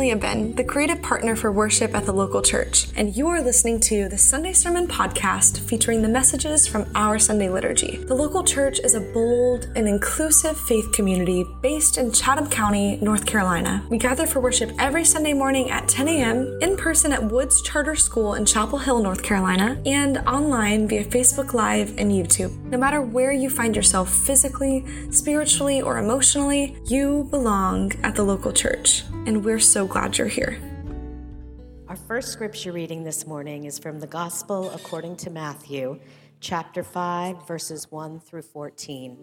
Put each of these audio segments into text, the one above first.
Leah Ben, the creative partner for worship at the local church, and you are listening to the Sunday Sermon Podcast featuring the messages from our Sunday liturgy. The local church is a bold and inclusive faith community based in Chatham County, North Carolina. We gather for worship every Sunday morning at 10 a.m. in person at Woods Charter School in Chapel Hill, North Carolina, and online via Facebook Live and YouTube. No matter where you find yourself physically, spiritually, or emotionally, you belong at the local church, and we're so glad you're here. Our first scripture reading this morning is from the Gospel according to Matthew, chapter 5, verses 1 through 14.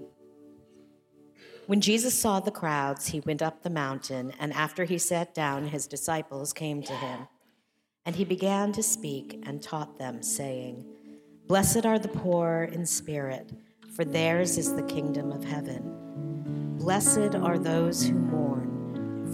When Jesus saw the crowds, he went up the mountain, and after he sat down, his disciples came to him. And he began to speak and taught them, saying, Blessed are the poor in spirit, for theirs is the kingdom of heaven. Blessed are those who mourn,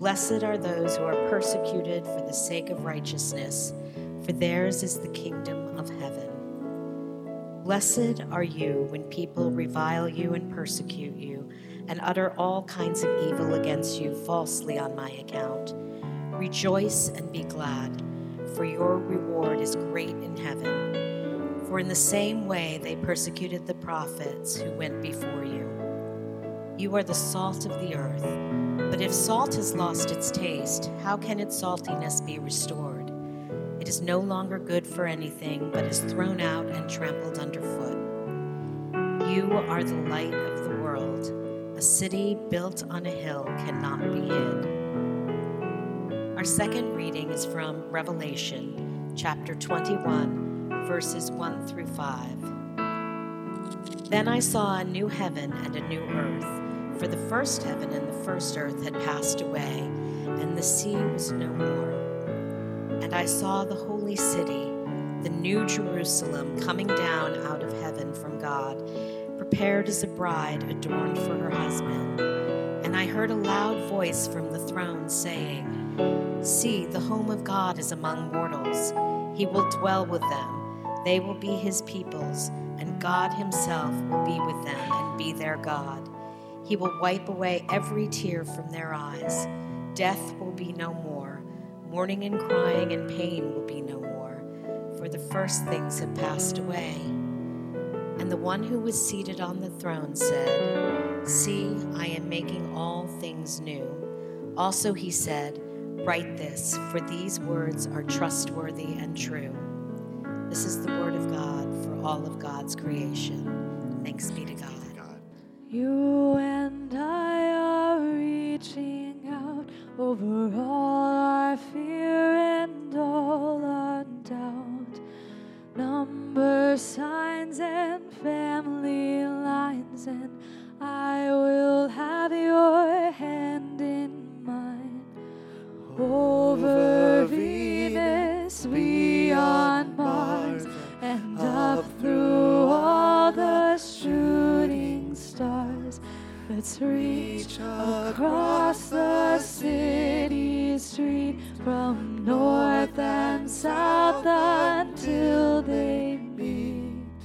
Blessed are those who are persecuted for the sake of righteousness, for theirs is the kingdom of heaven. Blessed are you when people revile you and persecute you and utter all kinds of evil against you falsely on my account. Rejoice and be glad, for your reward is great in heaven. For in the same way they persecuted the prophets who went before you. You are the salt of the earth, but if salt has lost its taste, how can its saltiness be restored? It is no longer good for anything, but is thrown out and trampled underfoot. You are the light of the world. A city built on a hill cannot be hid. Our second reading is from Revelation chapter 21, verses 1 through 5. Then I saw a new heaven and a new earth, for the first heaven and the first earth had passed away, and the sea was no more. And I saw the holy city, the new Jerusalem, coming down out of heaven from God, prepared as a bride adorned for her husband. And I heard a loud voice from the throne saying, See, the home of God is among mortals. He will dwell with them. They will be his peoples, and God himself will be with them and be their God. He will wipe away every tear from their eyes. Death will be no more. Mourning and crying and pain will be no more, for the first things have passed away. And the one who was seated on the throne said, See, I am making all things new. Also, he said, Write this, for these words are trustworthy and true. This is the word of God for all of God's creation. Thanks be to God. You and I are reaching out over all our fear and all our doubt. Number signs, and family lines, and I will have your hand in mine. Over reach across the city street from north and south until they meet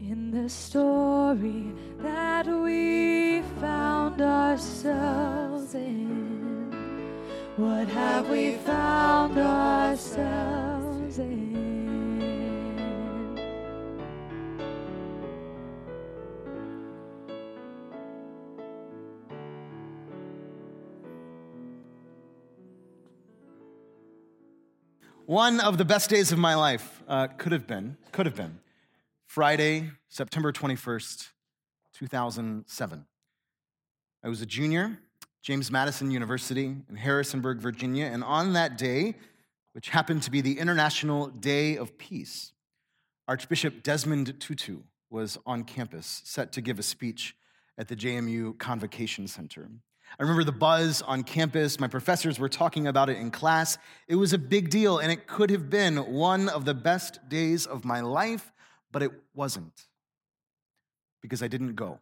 in the story that we found ourselves in. What have we found ourselves One of the best days of my life uh, could have been, could have been Friday, September 21st, 2007. I was a junior, James Madison University in Harrisonburg, Virginia, and on that day, which happened to be the International Day of Peace, Archbishop Desmond Tutu was on campus, set to give a speech at the JMU Convocation Center. I remember the buzz on campus. My professors were talking about it in class. It was a big deal, and it could have been one of the best days of my life, but it wasn't because I didn't go.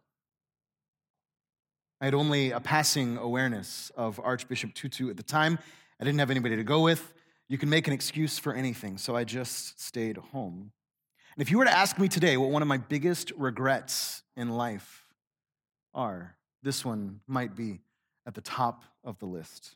I had only a passing awareness of Archbishop Tutu at the time. I didn't have anybody to go with. You can make an excuse for anything, so I just stayed home. And if you were to ask me today what one of my biggest regrets in life are, this one might be at the top of the list.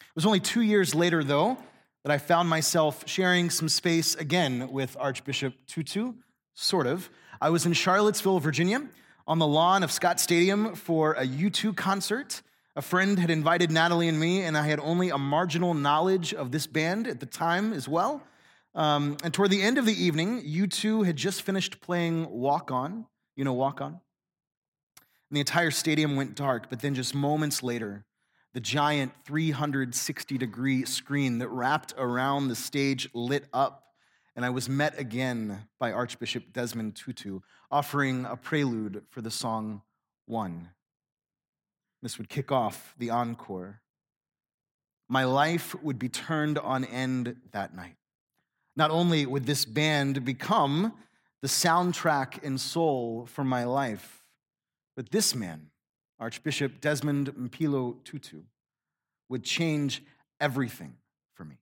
It was only two years later, though, that I found myself sharing some space again with Archbishop Tutu, sort of. I was in Charlottesville, Virginia, on the lawn of Scott Stadium for a U2 concert. A friend had invited Natalie and me, and I had only a marginal knowledge of this band at the time as well. Um, and toward the end of the evening, U2 had just finished playing Walk On. You know, Walk On? And the entire stadium went dark, but then just moments later, the giant 360 degree screen that wrapped around the stage lit up, and I was met again by Archbishop Desmond Tutu, offering a prelude for the song One. This would kick off the encore. My life would be turned on end that night. Not only would this band become the soundtrack and soul for my life, but this man, Archbishop Desmond Mpilo Tutu, would change everything for me.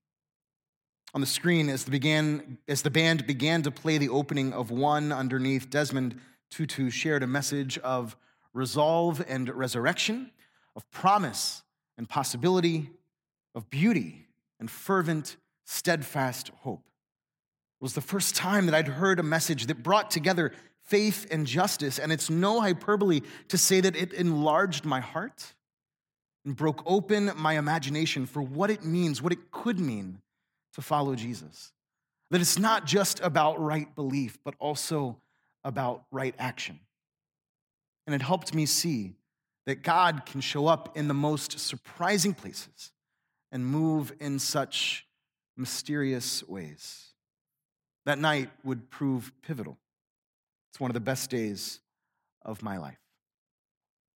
On the screen, as the, began, as the band began to play the opening of one underneath, Desmond Tutu shared a message of resolve and resurrection, of promise and possibility, of beauty and fervent, steadfast hope. It was the first time that I'd heard a message that brought together faith and justice, and it's no hyperbole to say that it enlarged my heart and broke open my imagination for what it means, what it could mean to follow Jesus. That it's not just about right belief, but also about right action. And it helped me see that God can show up in the most surprising places and move in such mysterious ways. That night would prove pivotal. It's one of the best days of my life.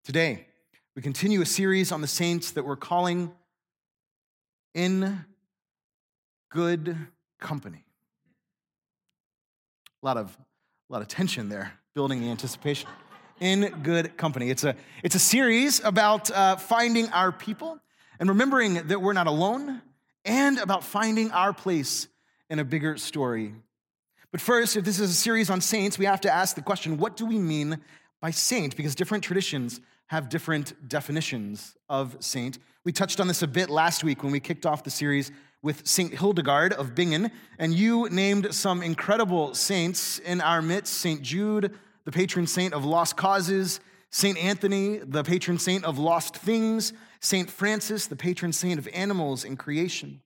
Today, we continue a series on the saints that we're calling In Good Company. A lot of, a lot of tension there, building the anticipation. In Good Company. It's a, it's a series about uh, finding our people and remembering that we're not alone and about finding our place in a bigger story but first, if this is a series on saints, we have to ask the question what do we mean by saint? Because different traditions have different definitions of saint. We touched on this a bit last week when we kicked off the series with Saint Hildegard of Bingen, and you named some incredible saints in our midst Saint Jude, the patron saint of lost causes, Saint Anthony, the patron saint of lost things, Saint Francis, the patron saint of animals and creation.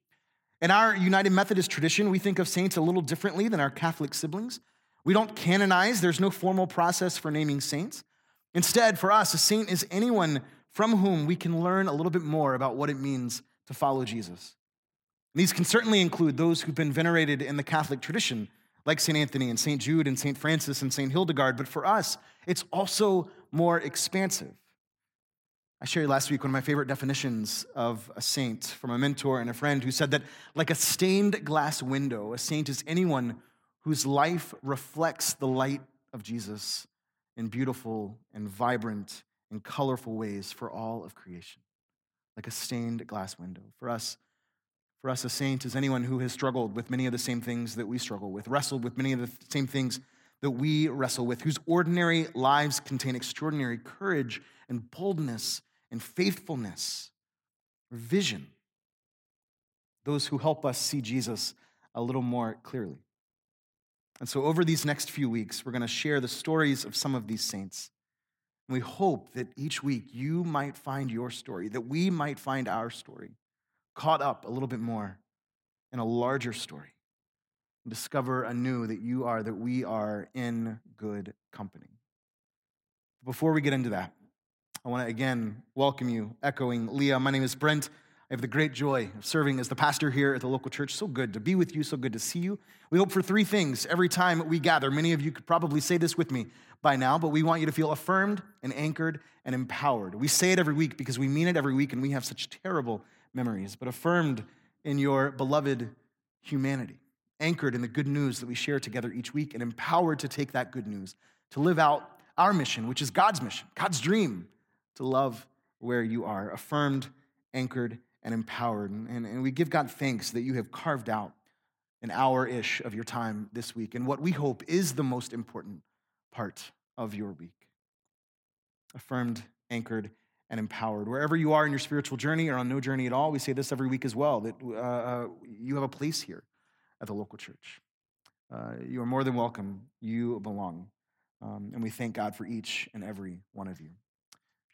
In our United Methodist tradition, we think of saints a little differently than our Catholic siblings. We don't canonize, there's no formal process for naming saints. Instead, for us, a saint is anyone from whom we can learn a little bit more about what it means to follow Jesus. And these can certainly include those who've been venerated in the Catholic tradition, like St. Anthony and St. Jude and St. Francis and St. Hildegard, but for us, it's also more expansive. I shared last week one of my favorite definitions of a saint from a mentor and a friend who said that, like a stained glass window, a saint is anyone whose life reflects the light of Jesus in beautiful and vibrant and colorful ways for all of creation. Like a stained glass window. For us, for us, a saint is anyone who has struggled with many of the same things that we struggle with, wrestled with many of the same things that we wrestle with, whose ordinary lives contain extraordinary courage and boldness and faithfulness, vision. Those who help us see Jesus a little more clearly. And so, over these next few weeks, we're going to share the stories of some of these saints. And we hope that each week you might find your story, that we might find our story caught up a little bit more in a larger story and discover anew that you are, that we are in good company. Before we get into that, I want to again welcome you, echoing Leah. My name is Brent. I have the great joy of serving as the pastor here at the local church. So good to be with you, so good to see you. We hope for three things every time we gather. Many of you could probably say this with me by now, but we want you to feel affirmed and anchored and empowered. We say it every week because we mean it every week and we have such terrible memories, but affirmed in your beloved humanity, anchored in the good news that we share together each week, and empowered to take that good news to live out our mission, which is God's mission, God's dream to love where you are, affirmed, anchored, and empowered. And, and we give God thanks that you have carved out an hour ish of your time this week, and what we hope is the most important part of your week. Affirmed, anchored, and empowered. Wherever you are in your spiritual journey or on no journey at all, we say this every week as well that uh, uh, you have a place here at the local church. Uh, you are more than welcome. You belong. Um, and we thank God for each and every one of you.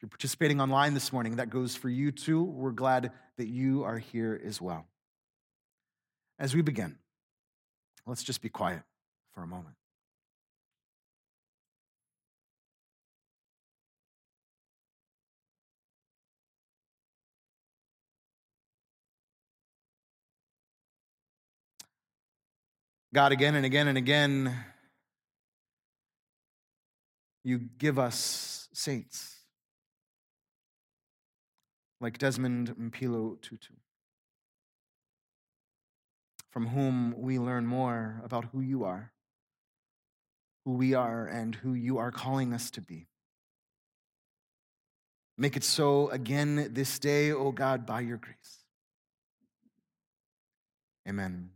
You're participating online this morning, that goes for you too. We're glad that you are here as well. As we begin, let's just be quiet for a moment. God, again and again and again, you give us saints like Desmond Mpilo Tutu, from whom we learn more about who you are, who we are, and who you are calling us to be. Make it so again this day, O God, by your grace. Amen.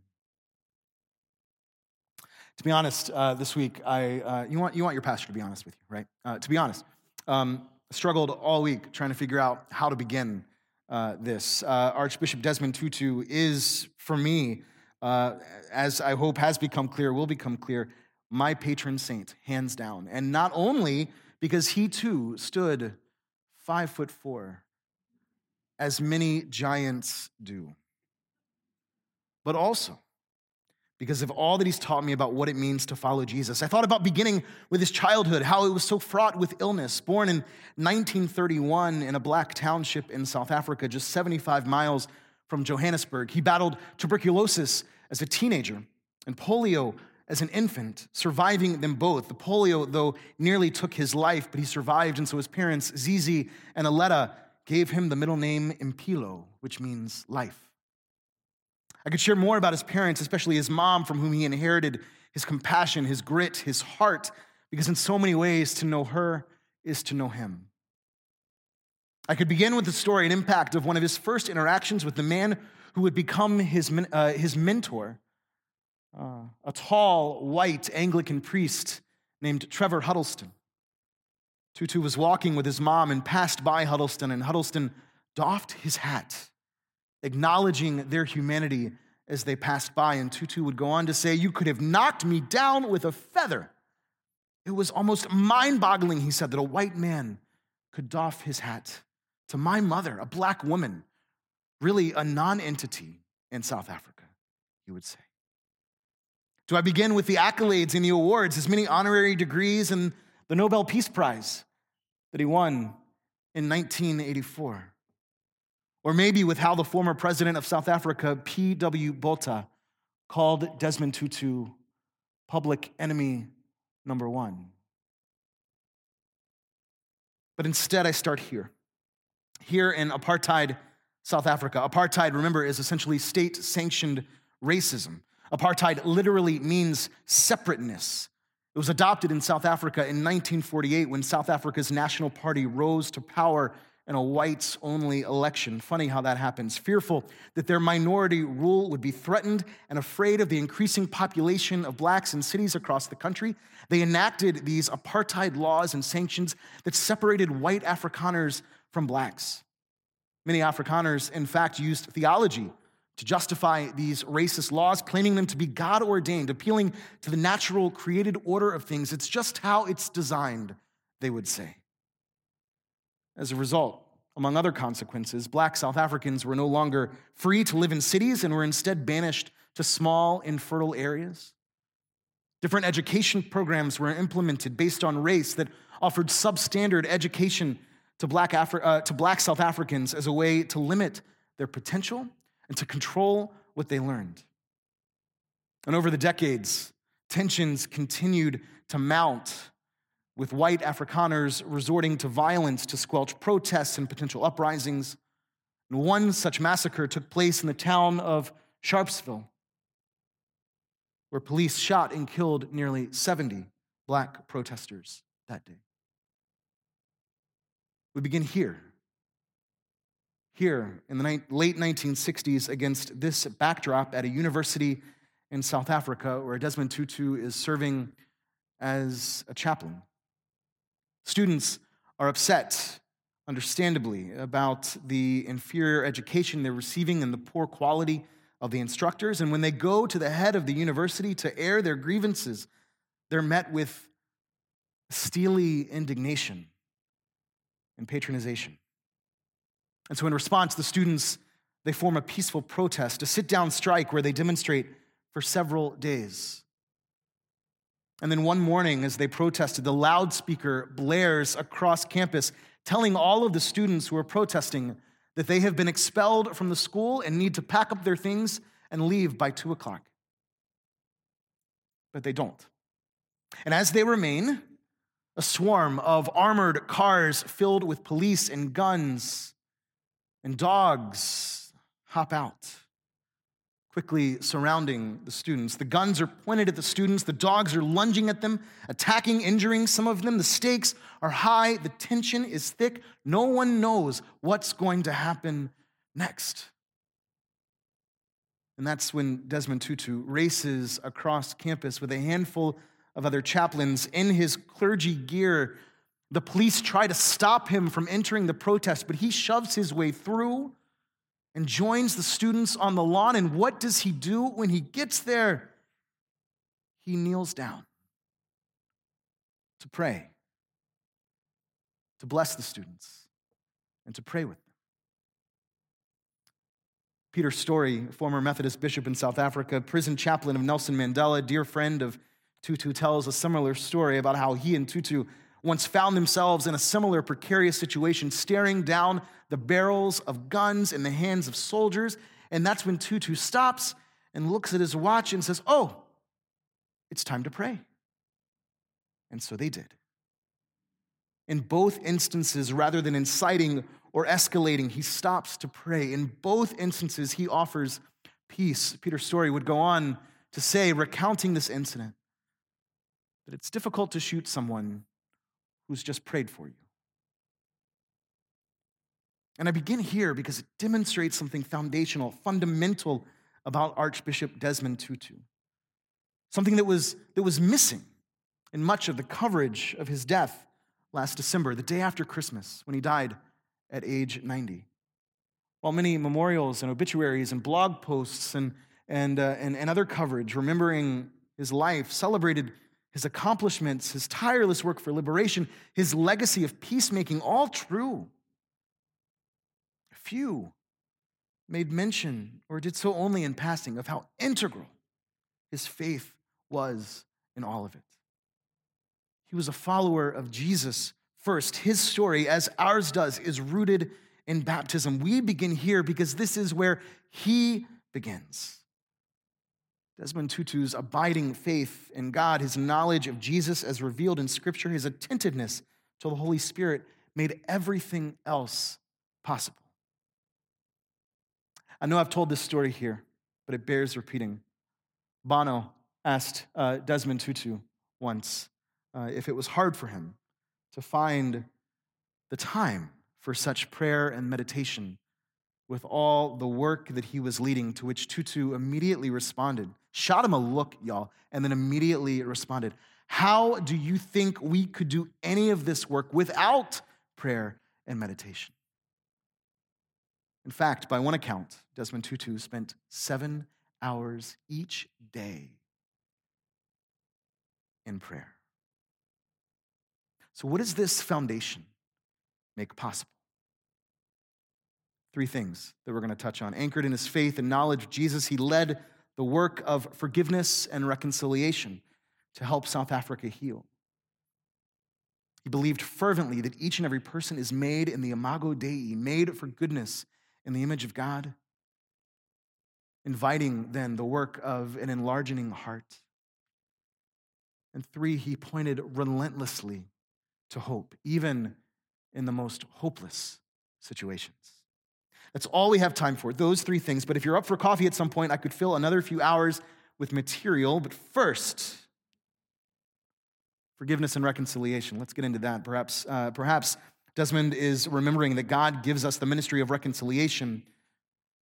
To be honest, uh, this week, I, uh, you, want, you want your pastor to be honest with you, right? Uh, to be honest, um, struggled all week trying to figure out how to begin uh, this. Uh, Archbishop Desmond Tutu is, for me, uh, as I hope has become clear, will become clear, my patron saint, hands down. And not only because he too stood five foot four, as many giants do, but also because of all that he's taught me about what it means to follow Jesus. I thought about beginning with his childhood, how it was so fraught with illness. Born in 1931 in a black township in South Africa, just 75 miles from Johannesburg, he battled tuberculosis as a teenager and polio as an infant, surviving them both. The polio, though, nearly took his life, but he survived, and so his parents, Zizi and Aletta, gave him the middle name Mpilo, which means life. I could share more about his parents, especially his mom, from whom he inherited his compassion, his grit, his heart, because in so many ways, to know her is to know him. I could begin with the story and impact of one of his first interactions with the man who would become his, uh, his mentor, uh, a tall, white Anglican priest named Trevor Huddleston. Tutu was walking with his mom and passed by Huddleston, and Huddleston doffed his hat acknowledging their humanity as they passed by. And Tutu would go on to say, You could have knocked me down with a feather. It was almost mind boggling, he said, that a white man could doff his hat to my mother, a black woman, really a non entity in South Africa, he would say. Do I begin with the accolades and the awards, his many honorary degrees and the Nobel Peace Prize that he won in 1984? Or maybe with how the former president of South Africa, P.W. Botha, called Desmond Tutu public enemy number one. But instead, I start here. Here in apartheid South Africa. Apartheid, remember, is essentially state sanctioned racism. Apartheid literally means separateness. It was adopted in South Africa in 1948 when South Africa's National Party rose to power in a whites only election. Funny how that happens. Fearful that their minority rule would be threatened and afraid of the increasing population of blacks in cities across the country, they enacted these apartheid laws and sanctions that separated white Afrikaners from blacks. Many Afrikaners, in fact, used theology to justify these racist laws, claiming them to be God ordained, appealing to the natural created order of things. It's just how it's designed, they would say. As a result, among other consequences, black South Africans were no longer free to live in cities and were instead banished to small, infertile areas. Different education programs were implemented based on race that offered substandard education to black, Afri- uh, to black South Africans as a way to limit their potential and to control what they learned. And over the decades, tensions continued to mount, with white Afrikaners resorting to violence to squelch protests and potential uprisings. And one such massacre took place in the town of Sharpeville, where police shot and killed nearly 70 black protesters that day. We begin here here in the late 1960s against this backdrop at a university in South Africa where Desmond Tutu is serving as a chaplain. Students are upset, understandably, about the inferior education they're receiving and the poor quality of the instructors. And when they go to the head of the university to air their grievances, they're met with steely indignation and patronization. And so, in response, the students they form a peaceful protest, a sit down strike where they demonstrate for several days. And then one morning, as they protested, the loudspeaker blares across campus, telling all of the students who are protesting that they have been expelled from the school and need to pack up their things and leave by two o'clock. But they don't. And as they remain, a swarm of armored cars filled with police and guns and dogs hop out, quickly surrounding the students. The guns are pointed at the students, the dogs are lunging at them, attacking, injuring some of them. The stakes are high, the tension is thick. No one knows what's going to happen next. And that's when Desmond Tutu races across campus with a handful of other chaplains in his clergy gear the police try to stop him from entering the protest, but he shoves his way through and joins the students on the lawn. And what does he do when he gets there? He kneels down to pray, to bless the students, and to pray with them. Peter Story, former Methodist bishop in South Africa, prison chaplain of Nelson Mandela, dear friend of Tutu, tells a similar story about how he and Tutu once found themselves in a similar precarious situation, staring down the barrels of guns in the hands of soldiers. And that's when Tutu stops and looks at his watch and says, Oh, it's time to pray. And so they did. In both instances, rather than inciting or escalating, he stops to pray. In both instances, he offers peace. Peter Story would go on to say, recounting this incident, that it's difficult to shoot someone who's just prayed for you. And I begin here because it demonstrates something foundational, fundamental about Archbishop Desmond Tutu. Something that was, that was missing in much of the coverage of his death last December, the day after Christmas, when he died at age 90. While many memorials and obituaries and blog posts and, and, uh, and, and other coverage remembering his life celebrated his accomplishments, his tireless work for liberation, his legacy of peacemaking, all true. Few made mention, or did so only in passing, of how integral his faith was in all of it. He was a follower of Jesus first. His story, as ours does, is rooted in baptism. We begin here because this is where he begins. Desmond Tutu's abiding faith in God, his knowledge of Jesus as revealed in Scripture, his attentiveness to the Holy Spirit made everything else possible. I know I've told this story here, but it bears repeating. Bono asked uh, Desmond Tutu once uh, if it was hard for him to find the time for such prayer and meditation with all the work that he was leading, to which Tutu immediately responded, shot him a look, y'all, and then immediately responded, How do you think we could do any of this work without prayer and meditation? In fact, by one account, Desmond Tutu spent seven hours each day in prayer. So, what does this foundation make possible? Three things that we're going to touch on. Anchored in his faith and knowledge of Jesus, he led the work of forgiveness and reconciliation to help South Africa heal. He believed fervently that each and every person is made in the imago Dei, made for goodness in the image of God, inviting then the work of an enlarging heart. And three, he pointed relentlessly to hope, even in the most hopeless situations. That's all we have time for, those three things. But if you're up for coffee at some point, I could fill another few hours with material. But first, forgiveness and reconciliation. Let's get into that. Perhaps, uh, perhaps Desmond is remembering that God gives us the ministry of reconciliation,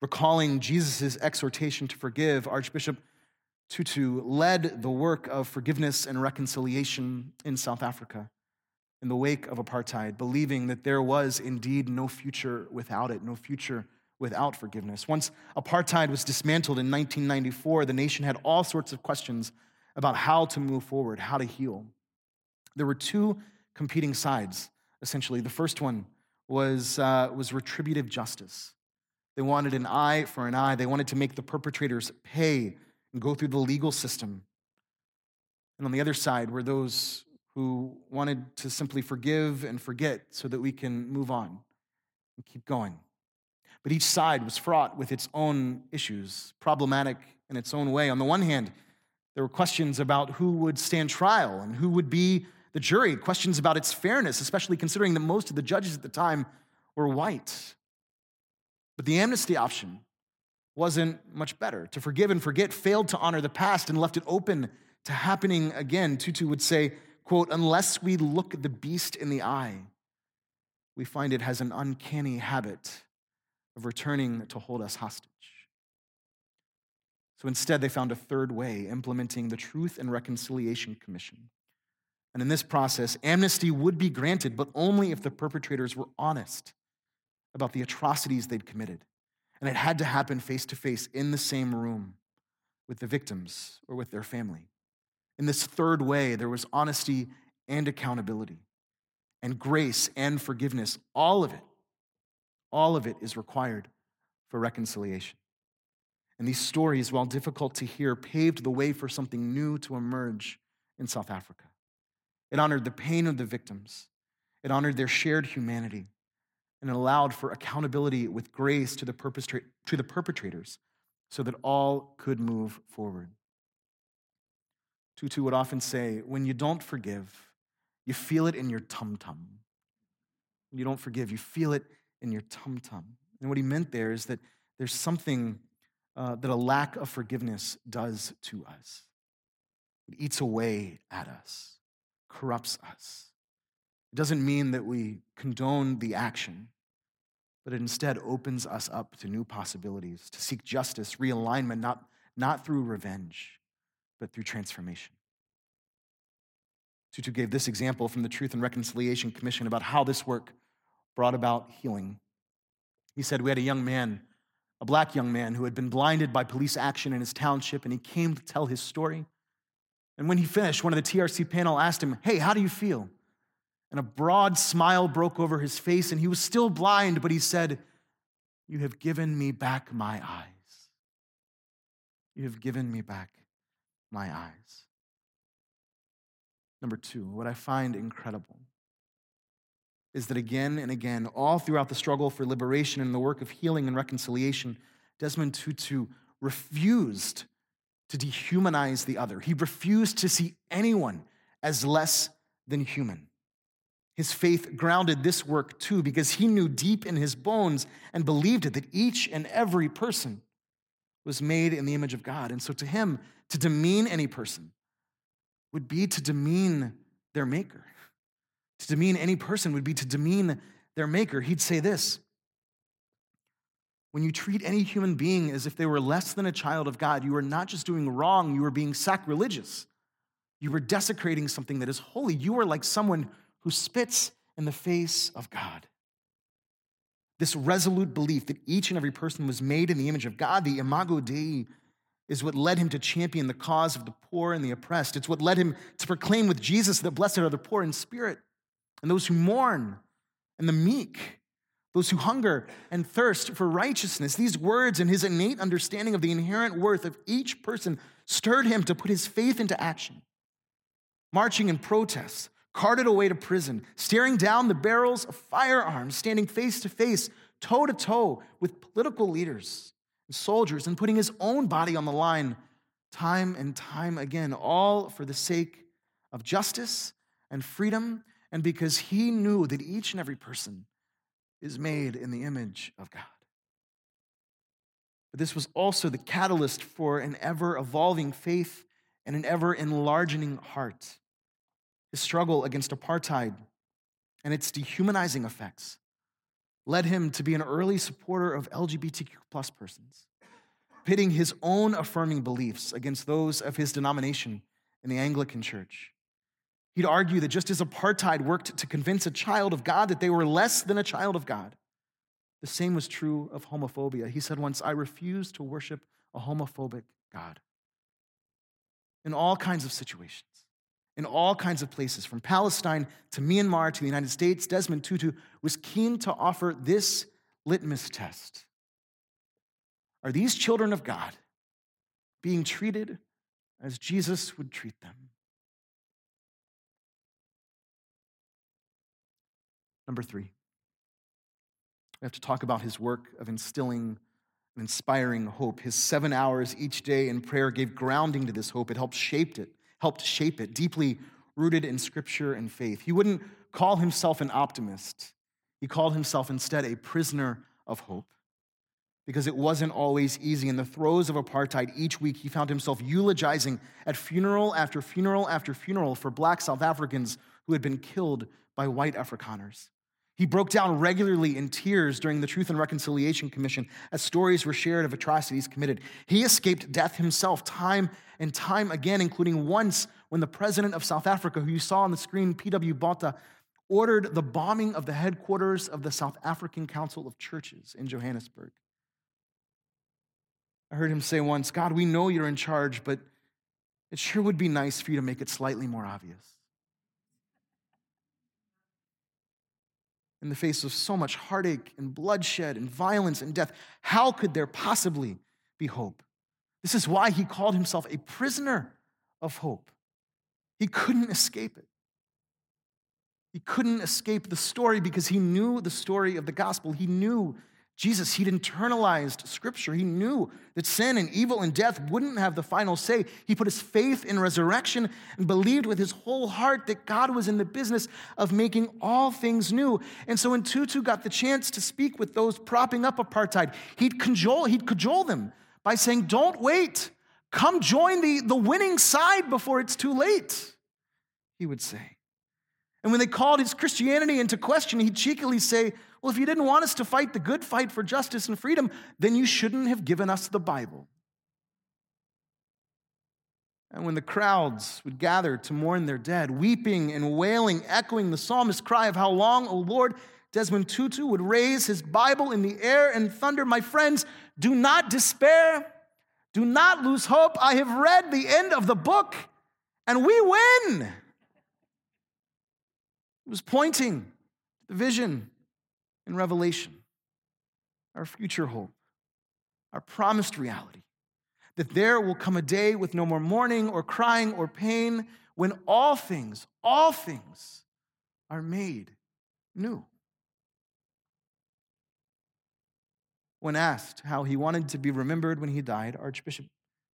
recalling Jesus' exhortation to forgive. Archbishop Tutu led the work of forgiveness and reconciliation in South Africa in the wake of apartheid, believing that there was indeed no future without it, no future without forgiveness. Once apartheid was dismantled in 1994, the nation had all sorts of questions about how to move forward, how to heal. There were two competing sides, essentially. The first one was, uh, was retributive justice. They wanted an eye for an eye, they wanted to make the perpetrators pay and go through the legal system. And on the other side were those who wanted to simply forgive and forget so that we can move on and keep going. But each side was fraught with its own issues, problematic in its own way. On the one hand, there were questions about who would stand trial and who would be the jury, questions about its fairness, especially considering that most of the judges at the time were white. But the amnesty option wasn't much better. To forgive and forget failed to honor the past and left it open to happening again. Tutu would say, quote, unless we look the beast in the eye, we find it has an uncanny habit of returning to hold us hostage. So instead, they found a third way, implementing the Truth and Reconciliation Commission. And in this process, amnesty would be granted, but only if the perpetrators were honest about the atrocities they'd committed. And it had to happen face to face in the same room with the victims or with their family. In this third way, there was honesty and accountability, and grace and forgiveness. All of it, all of it is required for reconciliation. And these stories, while difficult to hear, paved the way for something new to emerge in South Africa. It honored the pain of the victims, it honored their shared humanity, and it allowed for accountability with grace to the, to the perpetrators so that all could move forward. Tutu would often say, when you don't forgive, you feel it in your tum tum. When you don't forgive, you feel it in your tum tum. And what he meant there is that there's something uh, that a lack of forgiveness does to us. It eats away at us, corrupts us. It doesn't mean that we condone the action, but it instead opens us up to new possibilities, to seek justice, realignment, not, not through revenge, but through transformation. Tutu gave this example from the Truth and Reconciliation Commission about how this work brought about healing. He said, We had a young man, a black young man, who had been blinded by police action in his township, and he came to tell his story. And when he finished, one of the TRC panel asked him, Hey, how do you feel? And a broad smile broke over his face, and he was still blind, but he said, You have given me back my eyes. You have given me back my eyes. Number two, what I find incredible is that again and again, all throughout the struggle for liberation and the work of healing and reconciliation, Desmond Tutu refused to dehumanize the other. He refused to see anyone as less than human. His faith grounded this work too, because he knew deep in his bones and believed it that each and every person was made in the image of God. And so to him, to demean any person would be to demean their maker. To demean any person would be to demean their maker. He'd say this When you treat any human being as if they were less than a child of God, you are not just doing wrong, you are being sacrilegious. You are desecrating something that is holy. You are like someone who spits in the face of God. This resolute belief that each and every person was made in the image of God, the imago Dei, is what led him to champion the cause of the poor and the oppressed. It's what led him to proclaim with Jesus that blessed are the poor in spirit and those who mourn and the meek, those who hunger and thirst for righteousness. These words and his innate understanding of the inherent worth of each person stirred him to put his faith into action. Marching in protest, carted away to prison, staring down the barrels of firearms, standing face to face toe to toe with political leaders soldiers and putting his own body on the line time and time again, all for the sake of justice and freedom, and because he knew that each and every person is made in the image of God. But this was also the catalyst for an ever evolving faith and an ever enlarging heart. His struggle against apartheid and its dehumanizing effects led him to be an early supporter of LGBTQ plus persons, pitting his own affirming beliefs against those of his denomination in the Anglican Church. He'd argue that just as apartheid worked to convince a child of God that they were less than a child of God, the same was true of homophobia. He said once, I refuse to worship a homophobic God. In all kinds of situations, in all kinds of places, from Palestine to Myanmar to the United States, Desmond Tutu was keen to offer this litmus test Are these children of God being treated as Jesus would treat them? Number three, we have to talk about his work of instilling and inspiring hope. His seven hours each day in prayer gave grounding to this hope. It helped shape it, helped shape it, deeply rooted in scripture and faith. He wouldn't call himself an optimist. He called himself instead a prisoner of hope because it wasn't always easy. In the throes of apartheid, each week he found himself eulogizing at funeral after funeral after funeral for black South Africans who had been killed by white Afrikaners. He broke down regularly in tears during the Truth and Reconciliation Commission as stories were shared of atrocities committed. He escaped death himself time and time again, including once when the president of South Africa, who you saw on the screen, P.W. Botha, ordered the bombing of the headquarters of the South African Council of Churches in Johannesburg. I heard him say once, God, we know you're in charge, but it sure would be nice for you to make it slightly more obvious. In the face of so much heartache and bloodshed and violence and death, how could there possibly be hope? This is why he called himself a prisoner of hope. He couldn't escape it. He couldn't escape the story because he knew the story of the gospel. He knew Jesus, he'd internalized scripture. He knew that sin and evil and death wouldn't have the final say. He put his faith in resurrection and believed with his whole heart that God was in the business of making all things new. And so when Tutu got the chance to speak with those propping up apartheid, he'd cajole, he'd cajole them by saying, Don't wait. Come join the, the winning side before it's too late, he would say. And when they called his Christianity into question, he'd cheekily say, well, if you didn't want us to fight the good fight for justice and freedom, then you shouldn't have given us the Bible. And when the crowds would gather to mourn their dead, weeping and wailing, echoing the psalmist's cry of, How long, O Lord? Desmond Tutu would raise his Bible in the air and thunder, My friends, do not despair. Do not lose hope. I have read the end of the book, and we win. He was pointing to the vision in Revelation, our future hope, our promised reality, that there will come a day with no more mourning or crying or pain when all things, all things are made new. When asked how he wanted to be remembered when he died, Archbishop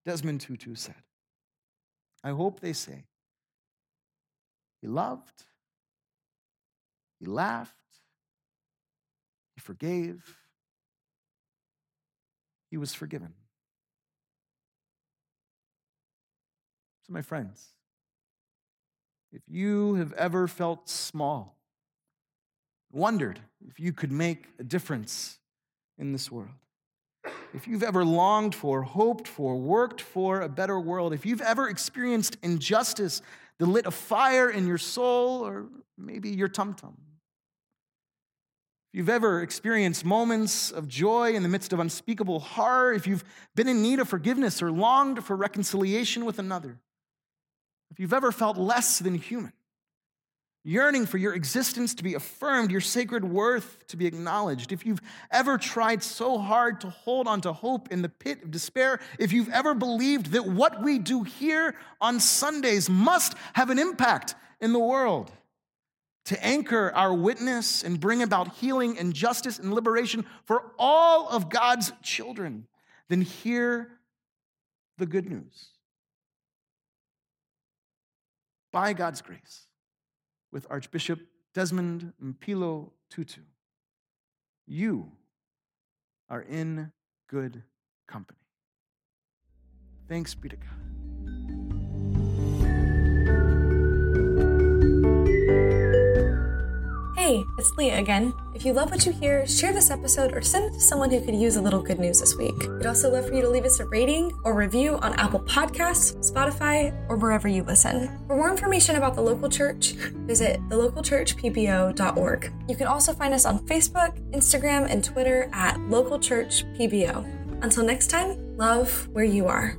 Desmond Tutu said, I hope they say, he loved, he laughed, he forgave. He was forgiven. So, my friends, if you have ever felt small, wondered if you could make a difference in this world, if you've ever longed for, hoped for, worked for a better world, if you've ever experienced injustice that lit a fire in your soul or maybe your tum tum, if you've ever experienced moments of joy in the midst of unspeakable horror, if you've been in need of forgiveness or longed for reconciliation with another, if you've ever felt less than human, yearning for your existence to be affirmed, your sacred worth to be acknowledged, if you've ever tried so hard to hold on to hope in the pit of despair, if you've ever believed that what we do here on Sundays must have an impact in the world, to anchor our witness and bring about healing and justice and liberation for all of God's children, then hear the good news. By God's grace, with Archbishop Desmond Mpilo Tutu, you are in good company. Thanks be to God. Hey, it's Leah again. If you love what you hear, share this episode or send it to someone who could use a little good news this week. We'd also love for you to leave us a rating or review on Apple Podcasts, Spotify, or wherever you listen. For more information about the local church, visit thelocalchurchpbo.org. You can also find us on Facebook, Instagram, and Twitter at localchurchpbo. Until next time, love where you are.